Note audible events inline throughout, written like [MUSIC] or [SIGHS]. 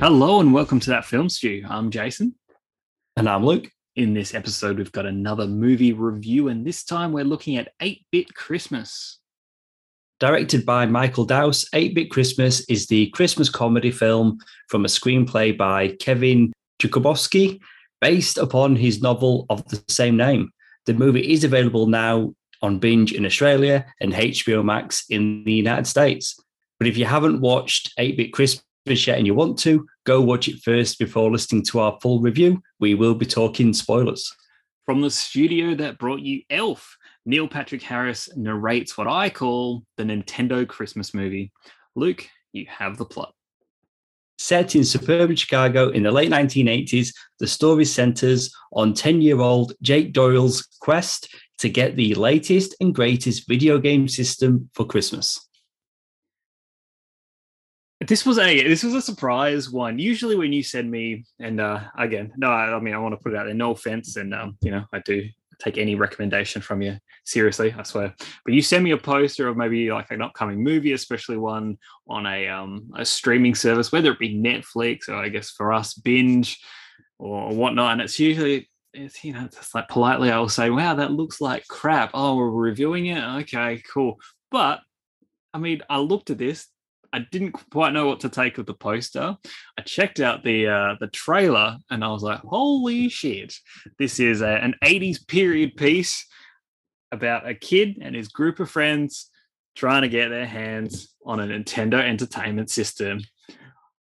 Hello and welcome to that film stew. I'm Jason. And I'm Luke. In this episode, we've got another movie review, and this time we're looking at 8 Bit Christmas. Directed by Michael Dowse, 8 Bit Christmas is the Christmas comedy film from a screenplay by Kevin Jakubowski, based upon his novel of the same name. The movie is available now on Binge in Australia and HBO Max in the United States. But if you haven't watched 8 Bit Christmas yet and you want to, go watch it first before listening to our full review. We will be talking spoilers. From the studio that brought you Elf, Neil Patrick Harris narrates what I call the Nintendo Christmas movie. Luke, you have the plot. Set in suburban Chicago in the late 1980s, the story centers on 10 year old Jake Doyle's quest to get the latest and greatest video game system for Christmas. This was a this was a surprise one. Usually, when you send me, and uh, again, no, I, I mean, I want to put it out there. No offense, and um, you know, I do take any recommendation from you seriously, I swear. But you send me a poster of maybe like an upcoming movie, especially one on a um, a streaming service, whether it be Netflix or I guess for us Binge or whatnot, and it's usually it's you know it's like politely I will say, "Wow, that looks like crap." Oh, we're reviewing it. Okay, cool. But I mean, I looked at this. I didn't quite know what to take of the poster. I checked out the uh, the trailer and I was like, "Holy shit! This is a, an '80s period piece about a kid and his group of friends trying to get their hands on a Nintendo Entertainment System."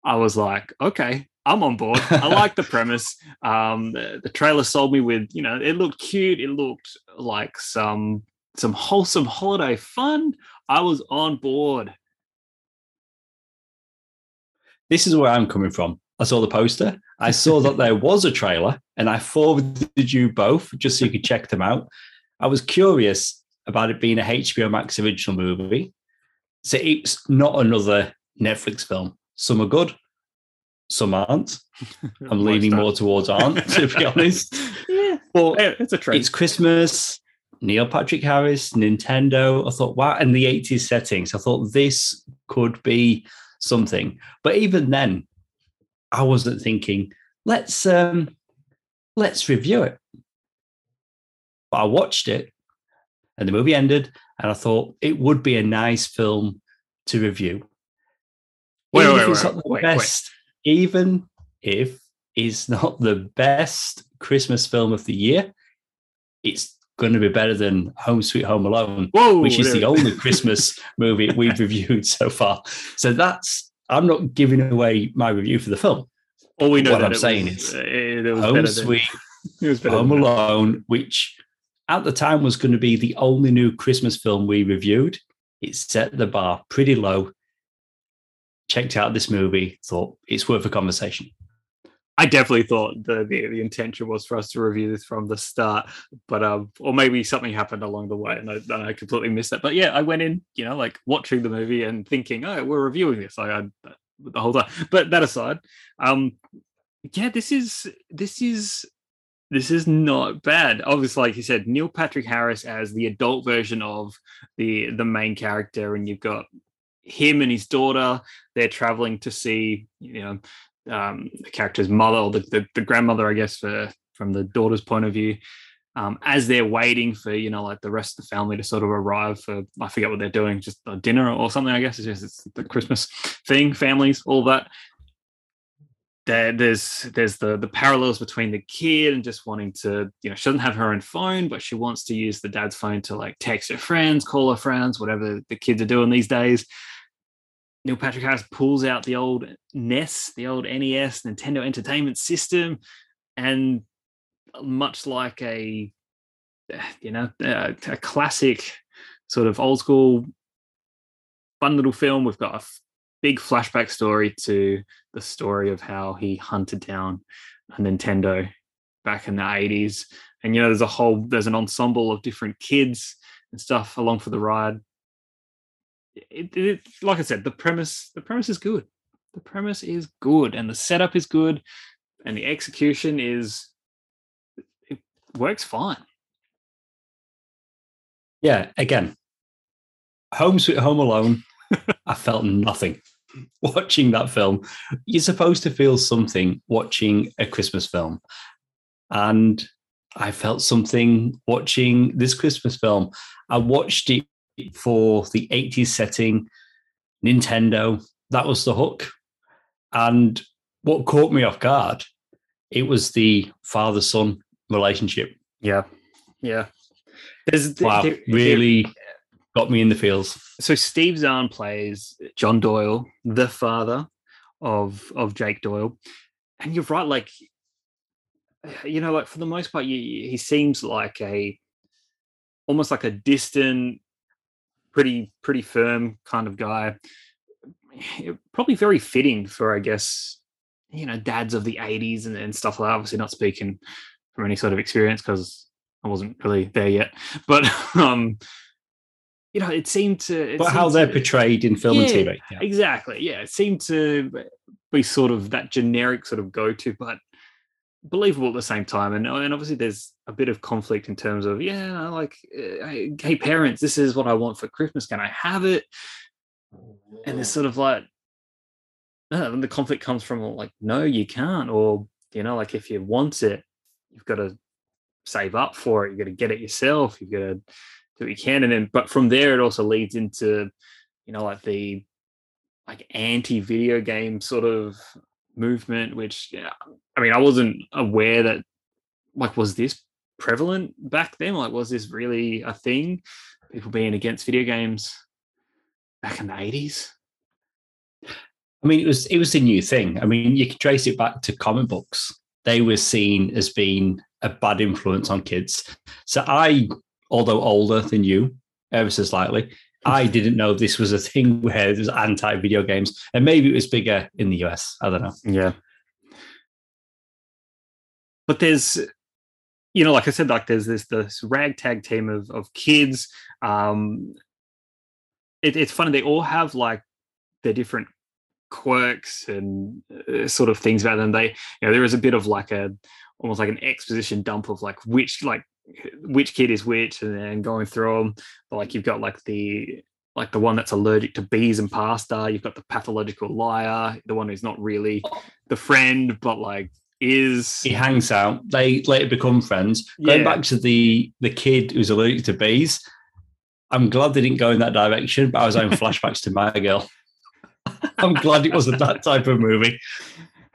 I was like, "Okay, I'm on board. I [LAUGHS] like the premise. Um, the, the trailer sold me with, you know, it looked cute. It looked like some some wholesome holiday fun. I was on board." This is where I'm coming from. I saw the poster. I saw that there [LAUGHS] was a trailer, and I forwarded you both just so you could check them out. I was curious about it being a HBO Max original movie. So it's not another Netflix film. Some are good, some aren't. [LAUGHS] I'm leaning more towards aren't, to be [LAUGHS] honest. yeah, well, it's a trend. It's Christmas. Neil Patrick Harris, Nintendo. I thought, wow, and the 80s settings. I thought this could be something. But even then, I wasn't thinking, let's um let's review it. But I watched it and the movie ended, and I thought it would be a nice film to review. Wait, even wait, if it's wait, not the best, even if it's not the best Christmas film of the year, it's going to be better than Home Sweet Home Alone, Whoa, which is the only [LAUGHS] Christmas movie we've reviewed so far. So that's I'm not giving away my review for the film. All we know what that I'm saying was, is uh, it, it was Home better than, Sweet [LAUGHS] Home than that. Alone, which at the time was going to be the only new Christmas film we reviewed. It set the bar pretty low. Checked out this movie, thought it's worth a conversation. I definitely thought the, the the intention was for us to review this from the start, but um, or maybe something happened along the way, and I, I completely missed that. But yeah, I went in, you know, like watching the movie and thinking, oh, we're reviewing this. I, I the whole time. But that aside, um, yeah, this is this is this is not bad. Obviously, like you said, Neil Patrick Harris as the adult version of the the main character, and you've got him and his daughter. They're traveling to see, you know, um, the character's mother or the, the, the grandmother, I guess, for from the daughter's point of view. Um, as they're waiting for you know like the rest of the family to sort of arrive for I forget what they're doing just a dinner or something I guess it's just it's the Christmas thing families all that there, there's there's the the parallels between the kid and just wanting to you know she doesn't have her own phone but she wants to use the dad's phone to like text her friends call her friends whatever the kids are doing these days Neil Patrick Harris pulls out the old NES, the old NES, Nintendo Entertainment System, and much like a, you know, a, a classic sort of old school fun little film, we've got a f- big flashback story to the story of how he hunted down a Nintendo back in the 80s. And, you know, there's a whole, there's an ensemble of different kids and stuff along for the ride it, it, like I said, the premise the premise is good. The premise is good, and the setup is good, and the execution is it works fine. Yeah, again, Home Sweet Home Alone, [LAUGHS] I felt nothing. watching that film. You're supposed to feel something watching a Christmas film. And I felt something watching this Christmas film. I watched it for the 80s setting, Nintendo. That was the hook. And what caught me off guard, it was the father son relationship. Yeah. Yeah. There's wow, there, really there, got me in the feels. So Steve Zahn plays John Doyle, the father of of Jake Doyle. And you're right, like you know, like for the most part, you, he seems like a almost like a distant, pretty pretty firm kind of guy. Probably very fitting for, I guess, you know, dads of the '80s and, and stuff like that. Obviously, not speaking from any sort of experience because I wasn't really there yet. But [LAUGHS] um, you know, it seemed to. It but seemed how they're portrayed in film yeah, and TV. Yeah. Exactly. Yeah, it seemed to be sort of that generic sort of go-to, but believable at the same time. And, and obviously, there's a bit of conflict in terms of, yeah, like, uh, hey, parents, this is what I want for Christmas. Can I have it? And it's sort of like, uh, the conflict comes from like, no, you can't. Or, you know, like if you want it, you've got to save up for it. You've got to get it yourself. You've got to do what you can. And then, but from there, it also leads into, you know, like the, like anti-video game sort of movement, which yeah, I mean, I wasn't aware that like was this prevalent back then? Like, was this really a thing? People being against video games back in the eighties. I mean, it was it was a new thing. I mean, you can trace it back to comic books. They were seen as being a bad influence on kids. So I, although older than you, ever so slightly, I didn't know this was a thing [LAUGHS] where there's anti-video games, and maybe it was bigger in the US. I don't know. Yeah, but there's, you know, like I said, like there's this this ragtag team of of kids. Um, it, it's funny they all have like their different quirks and uh, sort of things about them. They, you know, there is a bit of like a almost like an exposition dump of like which like which kid is which and then going through them but like you've got like the like the one that's allergic to bees and pasta you've got the pathological liar the one who's not really oh. the friend but like is. He hangs out. They later become friends. Yeah. going back to the the kid who's allergic to bees i'm glad they didn't go in that direction but i was having flashbacks to my girl. [LAUGHS] I'm glad it wasn't that type of movie.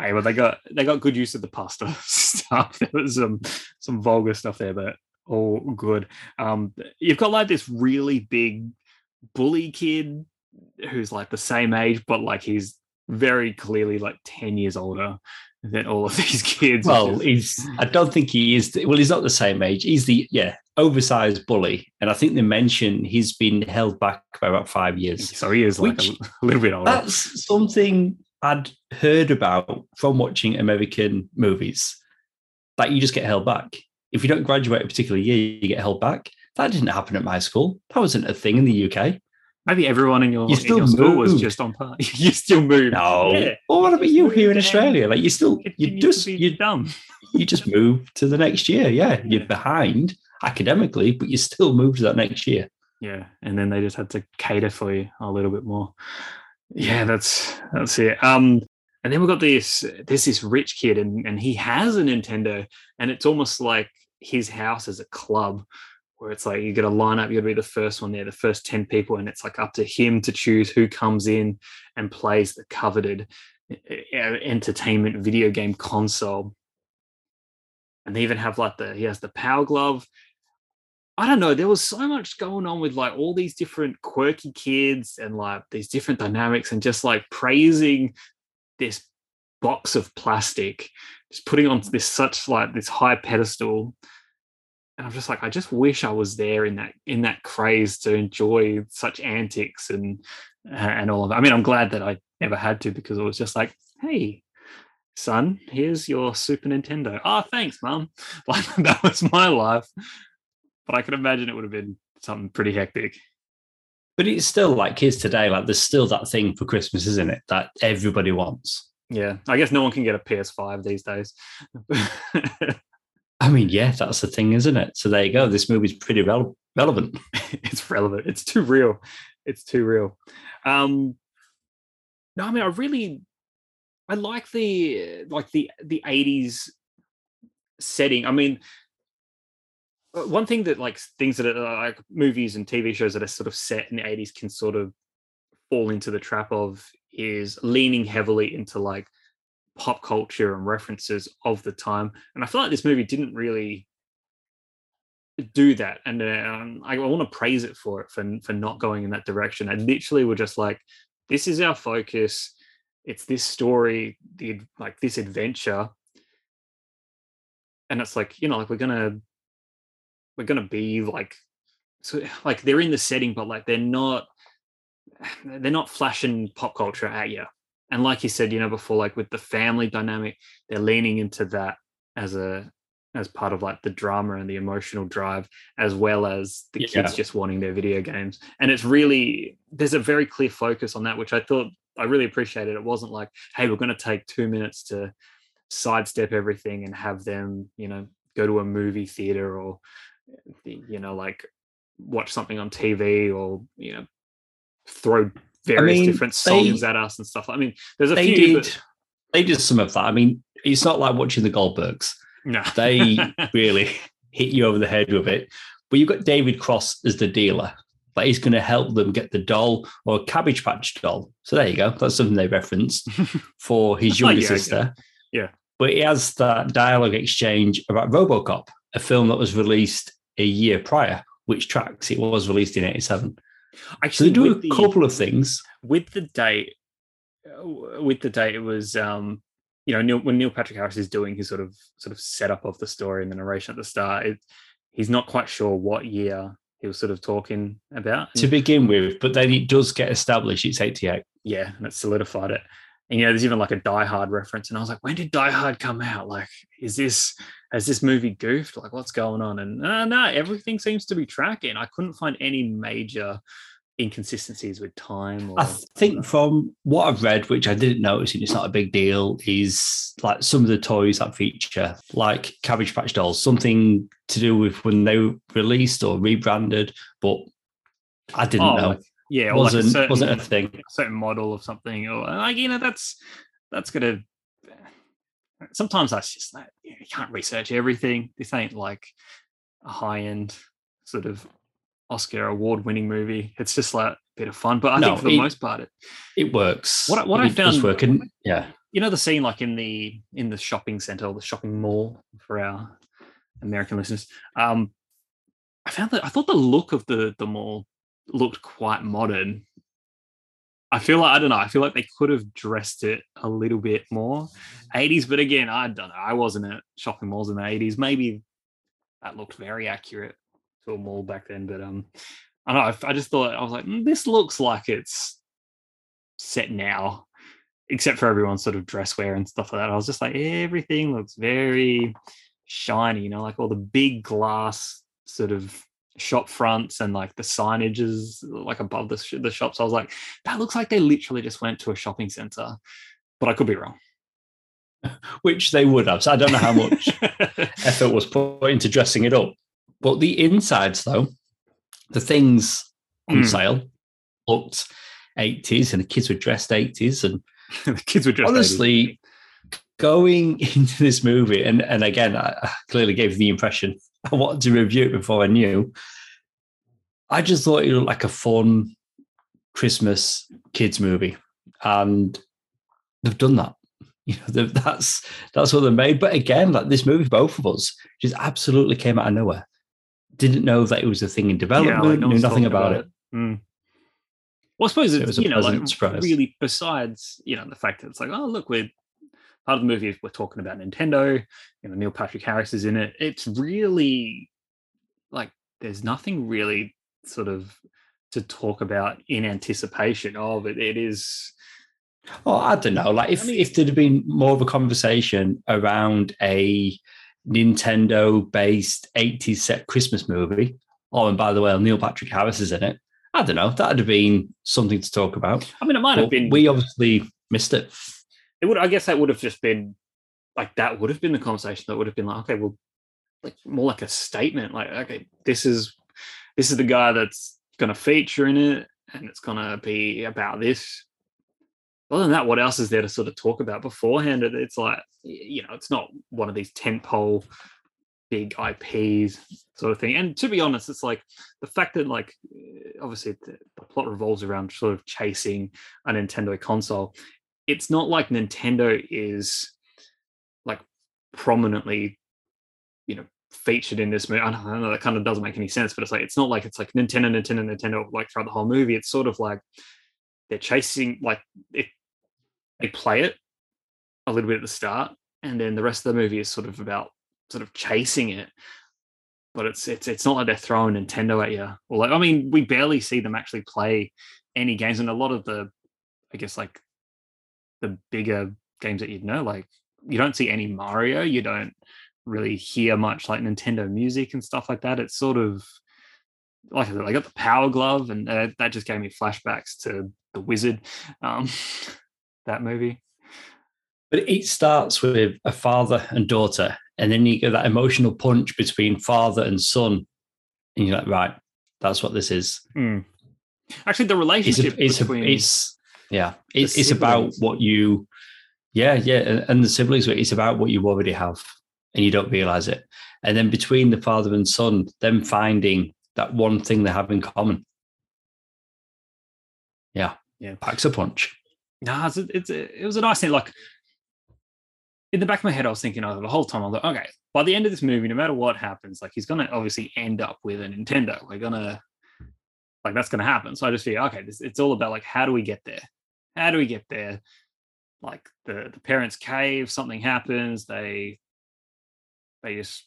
Hey, well, they got they got good use of the pasta [LAUGHS] stuff. There was some some vulgar stuff there, but all good. Um, you've got like this really big bully kid who's like the same age, but like he's very clearly like ten years older than all of [LAUGHS] these kids. Well, he's I don't think he is. Well, he's not the same age. He's the yeah oversized bully, and I think they mention he's been held back by about five years. So he is like a, a [LAUGHS] little bit older. That's something I'd heard about from watching American movies that you just get held back. If you don't graduate a particular year, you get held back. That didn't happen at my school. That wasn't a thing in the UK. Maybe everyone in your, you in your school was just on par. [LAUGHS] you still moved. No. Yeah. Well, what about you here in Australia? Like you still you just you dumb. you just move to the next year. Yeah, you're behind academically, but you still move to that next year. Yeah, and then they just had to cater for you a little bit more. Yeah, that's that's it. Um, and then we've got this. There's this rich kid, and and he has a Nintendo, and it's almost like his house is a club where it's like you got to line up, you got to be the first one there, the first 10 people, and it's like up to him to choose who comes in and plays the coveted eh, eh, entertainment video game console. And they even have like the he has the power glove I don't know. There was so much going on with like all these different quirky kids and like these different dynamics and just like praising this box of plastic, just putting on this such like this high pedestal. And I'm just like, I just wish I was there in that in that craze to enjoy such antics and and all of. I mean, I'm glad that I never had to because it was just like, hey, son, here's your Super Nintendo. Oh, thanks, mom. [LAUGHS] Like that was my life but I can imagine it would have been something pretty hectic. But it's still like kids today, like there's still that thing for Christmas, isn't it? That everybody wants. Yeah. I guess no one can get a PS5 these days. [LAUGHS] I mean, yeah, that's the thing, isn't it? So there you go. This movie's pretty re- relevant. [LAUGHS] it's relevant. It's too real. It's too real. Um, no, I mean, I really, I like the like the the eighties setting. I mean, one thing that like things that are like movies and TV shows that are sort of set in the eighties can sort of fall into the trap of is leaning heavily into like pop culture and references of the time. And I feel like this movie didn't really do that. And um, I, I want to praise it for it for for not going in that direction. I literally were just like, this is our focus. It's this story, the like this adventure. And it's like, you know, like we're gonna we're gonna be like so [SIGHS] like they're in the setting, but like they're not [SIGHS] they're not flashing pop culture at you. And like you said, you know, before, like with the family dynamic, they're leaning into that as a as part of like the drama and the emotional drive, as well as the yeah. kids just wanting their video games. And it's really there's a very clear focus on that, which I thought I really appreciated. It wasn't like, hey, we're going to take two minutes to sidestep everything and have them, you know, go to a movie theater or you know, like watch something on TV or you know throw various I mean, different songs they, at us and stuff. I mean, there's a they few. Did, that... They did some of that. I mean, it's not like watching the Goldbergs. No, they [LAUGHS] really hit you over the head with it. But you've got David Cross as the dealer. Like he's going to help them get the doll or a Cabbage Patch doll. So there you go. That's something they referenced [LAUGHS] for his oh, younger yeah, sister. Yeah. yeah. But he has that dialogue exchange about RoboCop, a film that was released a year prior, which tracks it was released in 87. Actually, so do a the, couple of things with the date. Uh, with the date, it was um, you know Neil, when Neil Patrick Harris is doing his sort of sort of setup of the story and the narration at the start. It, he's not quite sure what year he was sort of talking about to begin with, but then it does get established. It's eighty eight. Yeah, and it solidified it. And you know, there's even like a Die Hard reference, and I was like, when did Die Hard come out? Like, is this has this movie goofed? Like, what's going on? And uh, no, everything seems to be tracking. I couldn't find any major inconsistencies with time. Or, I think from what I've read, which I didn't notice, and it's not a big deal, is like some of the toys that feature, like Cabbage Patch dolls, something to do with when they were released or rebranded, but I didn't oh, know. Yeah, wasn't like a certain, wasn't a thing. A certain model of something, or like you know, that's that's gonna sometimes that's just that you, know, you can't research everything. This ain't like a high end sort of Oscar award winning movie. It's just like a bit of fun. But I no, think for the most part, it it works. What what it I found working, yeah. You know the scene like in the in the shopping center or the shopping mall for our American listeners. Um, I found that I thought the look of the the mall looked quite modern I feel like I don't know. I feel like they could have dressed it a little bit more 80s, but again, I don't know. I wasn't at shopping malls in the 80s. Maybe that looked very accurate to a mall back then, but um, I don't know. I just thought I was like, mm, this looks like it's set now, except for everyone's sort of dress wear and stuff like that. I was just like, everything looks very shiny, you know, like all the big glass sort of shop fronts and like the signage is like above the, sh- the shops. I was like, that looks like they literally just went to a shopping center, but I could be wrong. [LAUGHS] Which they would have. So I don't know how much [LAUGHS] effort was put into dressing it up. But the insides, though, the things on mm. sale looked 80s and the kids were dressed 80s. And [LAUGHS] the kids were dressed honestly, 80s. going into this movie, and, and again, I clearly gave the impression I wanted to review it before I knew. I just thought it looked like a fun Christmas kids movie, and they've done that. [LAUGHS] You know, that's that's what they made. But again, like this movie, both of us just absolutely came out of nowhere. Didn't know that it was a thing in development. Yeah, like no knew nothing about, about, it. it. Mm. Well, I suppose it's, it was you know like surprise. really besides you know the fact that it's like oh look we're part of the movie we're talking about Nintendo. You know, Neil Patrick Harris is in it. It's really like there's nothing really sort of to talk about in anticipation of it. It is. Oh, I don't know. Like if I mean, if there'd been more of a conversation around a Nintendo based 80s set Christmas movie. Oh, and by the way, Neil Patrick Harris is in it. I don't know. That'd have been something to talk about. I mean, it might but have been. We obviously missed it it would I guess that would have just been like that would have been the conversation that would have been like, okay, well, like more like a statement, like, okay, this is this is the guy that's gonna feature in it and it's gonna be about this. other than that, what else is there to sort of talk about beforehand? It's like you know, it's not one of these tentpole big IPs sort of thing. And to be honest, it's like the fact that like eh, obviously the, the plot revolves around sort of chasing a Nintendo console. It's not like Nintendo is like prominently, you know, featured in this movie. I don't know, that kind of doesn't make any sense, but it's like it's not like it's like Nintendo, Nintendo, Nintendo like throughout the whole movie. It's sort of like they're chasing like it they play it a little bit at the start, and then the rest of the movie is sort of about sort of chasing it. But it's it's it's not like they're throwing Nintendo at you. Or like I mean, we barely see them actually play any games, and a lot of the, I guess like the bigger games that you'd know, like you don't see any Mario, you don't really hear much like Nintendo music and stuff like that. It's sort of like I said, I got the Power Glove, and uh, that just gave me flashbacks to the Wizard, um, [LAUGHS] that movie. But it starts with a father and daughter, and then you get that emotional punch between father and son, and you're like, right, that's what this is. Mm. Actually, the relationship it's, a, it's, between a, it's yeah, it's, it's about what you, yeah, yeah, and the siblings. It's about what you already have, and you don't realize it. And then between the father and son, them finding that one thing they have in common. Yeah, yeah, packs a punch. No, it's, it's it was a nice thing. Like in the back of my head, I was thinking of the whole time. I was like, okay, by the end of this movie, no matter what happens, like he's gonna obviously end up with a Nintendo. We're gonna like that's gonna happen. So I just feel okay, this, it's all about like how do we get there? How do we get there? Like the the parents' cave, something happens. They they just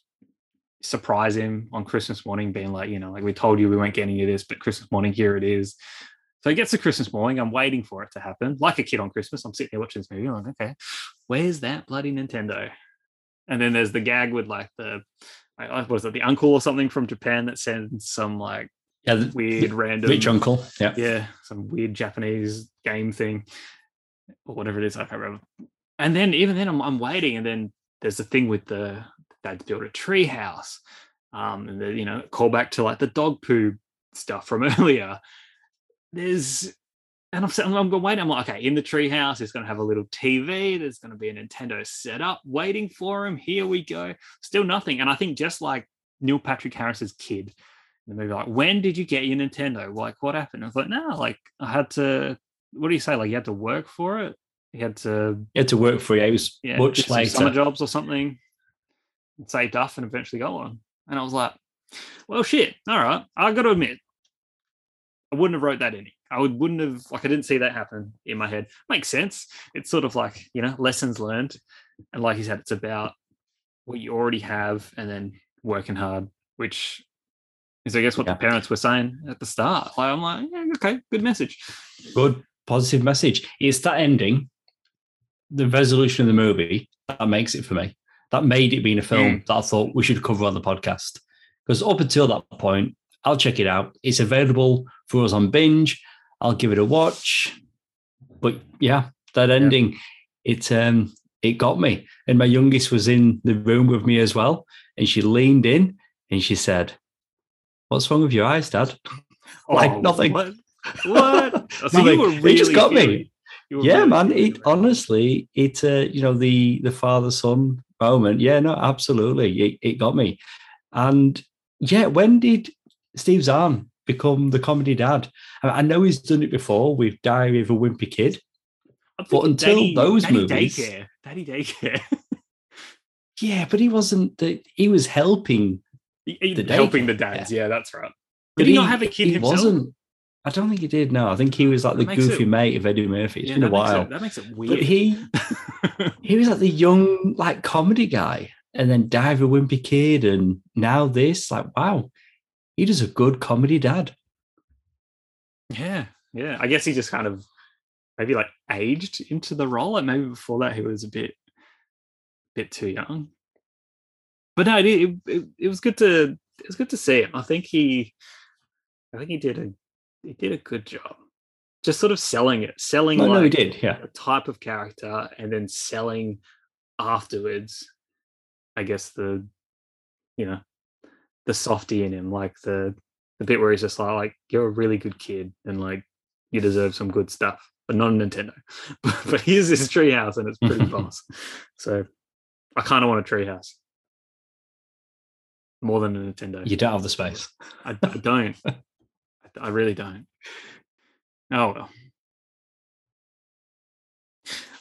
surprise him on Christmas morning, being like, you know, like we told you we weren't getting you this, but Christmas morning, here it is. So he gets to Christmas morning. I'm waiting for it to happen. Like a kid on Christmas, I'm sitting here watching this movie. I'm like, okay, where's that bloody Nintendo? And then there's the gag with like the, was it the uncle or something from Japan that sends some like yeah, weird random rich uncle. Yeah. Yeah. Some weird Japanese game thing or whatever it is. I can't remember. And then even then I'm, I'm waiting. And then there's the thing with the, they'd built a tree house. Um, and the, you know, call back to like the dog poo stuff from [LAUGHS] earlier there's and I'm, I'm, I'm going wait. I'm like, okay, in the treehouse, it's going to have a little TV. There's going to be a Nintendo setup waiting for him. Here we go. Still nothing. And I think just like Neil Patrick Harris's kid the movie, like, when did you get your Nintendo? Like, what happened? I was like, no, like, I had to. What do you say? Like, you had to work for it. You had to. You had to work for it. It was yeah, much later. Summer jobs or something. Saved up and eventually got one. And I was like, well, shit. All right. I got to admit, I wouldn't have wrote that in. I would, wouldn't have like I didn't see that happen in my head. Makes sense. It's sort of like you know lessons learned, and like you said, it's about what you already have and then working hard, which is I guess what yeah. the parents were saying at the start. Like I'm like, yeah, okay, good message. Good positive message. It's that ending, the resolution of the movie that makes it for me. That made it being a film mm. that I thought we should cover on the podcast. Because up until that point, I'll check it out. It's available for us on binge. I'll give it a watch. But yeah, that ending, yeah. it um it got me. And my youngest was in the room with me as well. And she leaned in and she said, What's wrong with your eyes, Dad? [LAUGHS] Oh, like nothing. What? [LAUGHS] what? so really it just got me. Yeah, really man. It honestly, it uh, you know, the the father son moment. Yeah, no, absolutely. It, it got me. And yeah, when did Steve Zahn become the comedy dad. I know he's done it before with Diary of a Wimpy Kid, but until Daddy, those Daddy movies, daycare. Daddy daycare. [LAUGHS] yeah, but he wasn't. The, he was helping. He, the helping the dads. Yeah, that's right. Did he, he, not have a kid he himself? Wasn't. I don't think he did. No, I think he was like the goofy it, mate of Eddie Murphy. It's yeah, been a while. It, that makes it weird. But he, [LAUGHS] he was like the young, like comedy guy, and then Diver Wimpy Kid, and now this. Like, wow, he does a good comedy dad. Yeah, yeah. I guess he just kind of maybe like aged into the role. And maybe before that he was a bit, bit too young. But no, it, it, it was good to it was good to see him. I think he, I think he did a he did a good job. Just sort of selling it, selling. No, like no, he did. Yeah, a type of character, and then selling afterwards. I guess the, you know, the softy in him, like the the bit where he's just like, like you're a really good kid and like you deserve some good stuff. but not a Nintendo. [LAUGHS] But, but here's this treehouse, and it's pretty [LAUGHS] boss. So I kind of want a treehouse more than a Nintendo. You don't have the space. I, I don't. [LAUGHS] I, really don't. Oh well.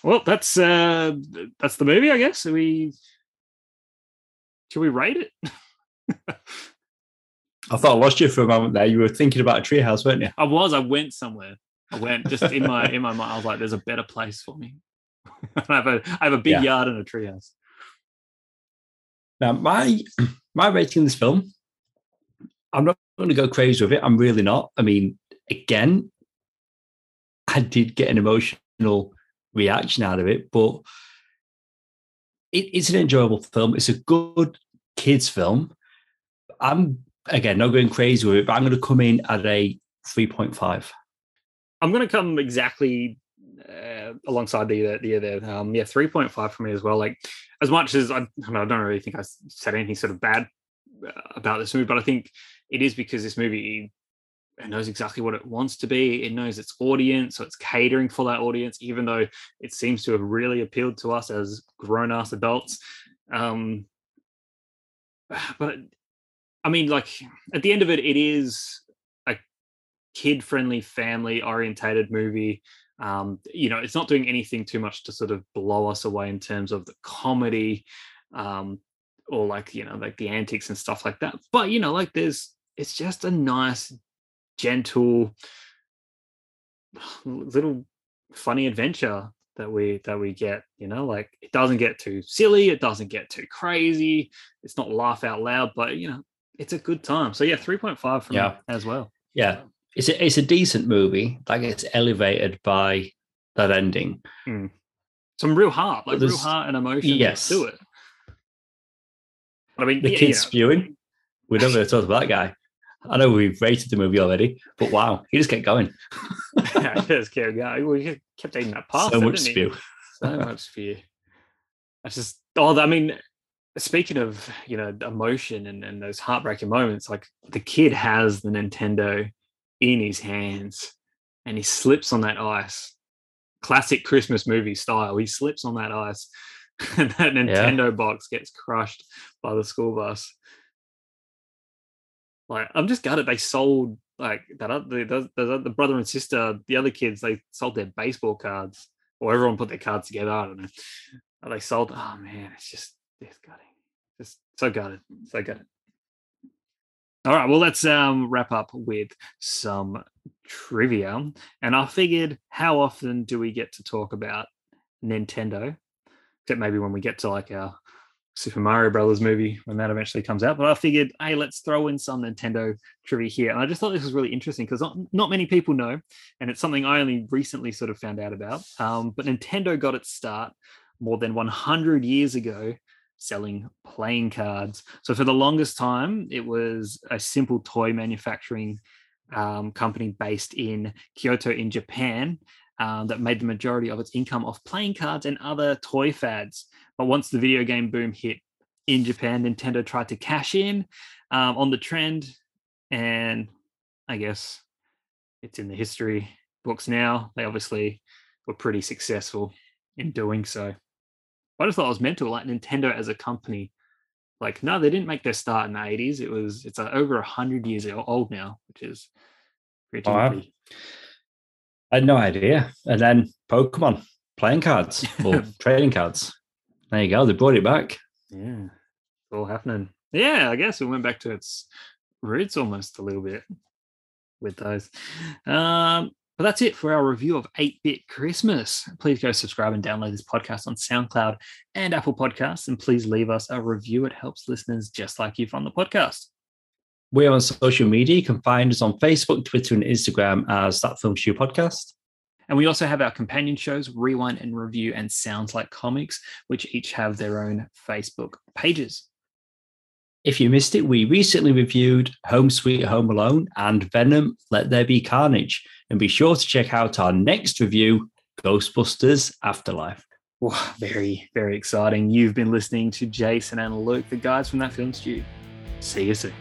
Well, that's uh that's the movie, I guess. Are we should we rate it? I thought I lost you for a moment there. You were thinking about a treehouse, weren't you? I was. I went somewhere. I went just in my in my mind. I was like, "There's a better place for me." [LAUGHS] I have a I have a big Yeah. yard and a treehouse. Now, my my rating this film, I'm not going to go crazy with it. I'm really not. I mean, again, I did get an emotional reaction out of it, but it, it's an enjoyable film. It's a good kids film. I'm again not going crazy with it, but I'm going to come in at a 3.5. I'm going to come exactly uh, alongside the the there. Um, yeah, three point five for me as well. Like as much as I, I don't really think I said anything sort of bad uh, about this movie, but I think it is because this movie it knows exactly what it wants to be. It knows its audience, so it's catering for that audience, even though it seems to have really appealed to us as grown ass adults. Um, [SIGHS] but I mean, like at the end of it, it is a kid friendly, family orientated movie. Um, you know, it's not doing anything too much to sort of blow us away in terms of the comedy um, or like, you know, like the antics and stuff like that. But, you know, like there's, it's just a nice, gentle, [SIGHS] little funny adventure that we that we get you know like it doesn't get too silly it doesn't get too crazy it's not laugh out loud but you know it's a good time so yeah 3.5 from Yeah. me as well Yeah, it's a, it's a decent movie that gets elevated by that ending. Hmm. some real heart like real heart and emotion yes. to it i mean The yeah, kid's know, spewing. We never talked about that guy. I know we've rated the movie already, but wow, he just kept going. yeah, [LAUGHS] he just kept going. Well, you kept eating that pasta. so much spew. so much fear. That's just oh, I mean, speaking of you know emotion and, and those heartbreaking moments, like the kid has the Nintendo in his hands and he slips on that ice. Classic Christmas movie style. He slips on that ice [LAUGHS] and that Nintendo box gets crushed by the school bus. Like I'm just gutted. They sold like that. oth- The, the, the, the brother and sister, the other kids, they sold their baseball cards, or everyone put their cards together. I don't know. They sold. Oh man, it's just it's gutting. Just so gutted. So gutted. All right, well, let's um, wrap up with some trivia. And I figured, how often do we get to talk about Nintendo? Except maybe when we get to like our Super Mario Brothers movie when that eventually comes out. But I figured, hey, let's throw in some Nintendo trivia here. And I just thought this was really interesting because not, not many people know, and it's something I only recently sort of found out about. Um, but Nintendo got its start more than 100 years ago selling playing cards. So for the longest time, it was a simple toy manufacturing um, company based in Kyoto in Japan um, that made the majority of its income off playing cards and other toy fads. But once the video game boom hit in Japan, Nintendo tried to cash in um, on the trend, and I guess it's in the history books now. They obviously were pretty successful in doing so. I just thought it was mental, like Nintendo as a company. Like, no, they didn't make their start in the 80s. It was it's uh, over a hundred years old now, which is pretty. Wow. I had no idea. And then Pokemon playing cards [LAUGHS] or trading cards. There you go. They brought it back. Yeah, it's all happening. Yeah, I guess it went back to its roots almost a little bit with those. Um, but that's it for our review of 8 Bit Christmas. Please go subscribe and download this podcast on SoundCloud and Apple Podcasts. And please leave us a review. It helps listeners just like you find the podcast. We're on social media. You can find us on Facebook, Twitter, and Instagram as That Film Stew Podcast. And we also have our companion shows, Rewind and Review and Sounds Like Comics, which each have their own Facebook pages. If you missed it, we recently reviewed Home Sweet Home Alone and Venom Let There Be Carnage. And be sure to check out our next review, Ghostbusters Afterlife. Wow, very, very exciting. You've been listening to Jason and Luke, the guys from that film stew. See you soon.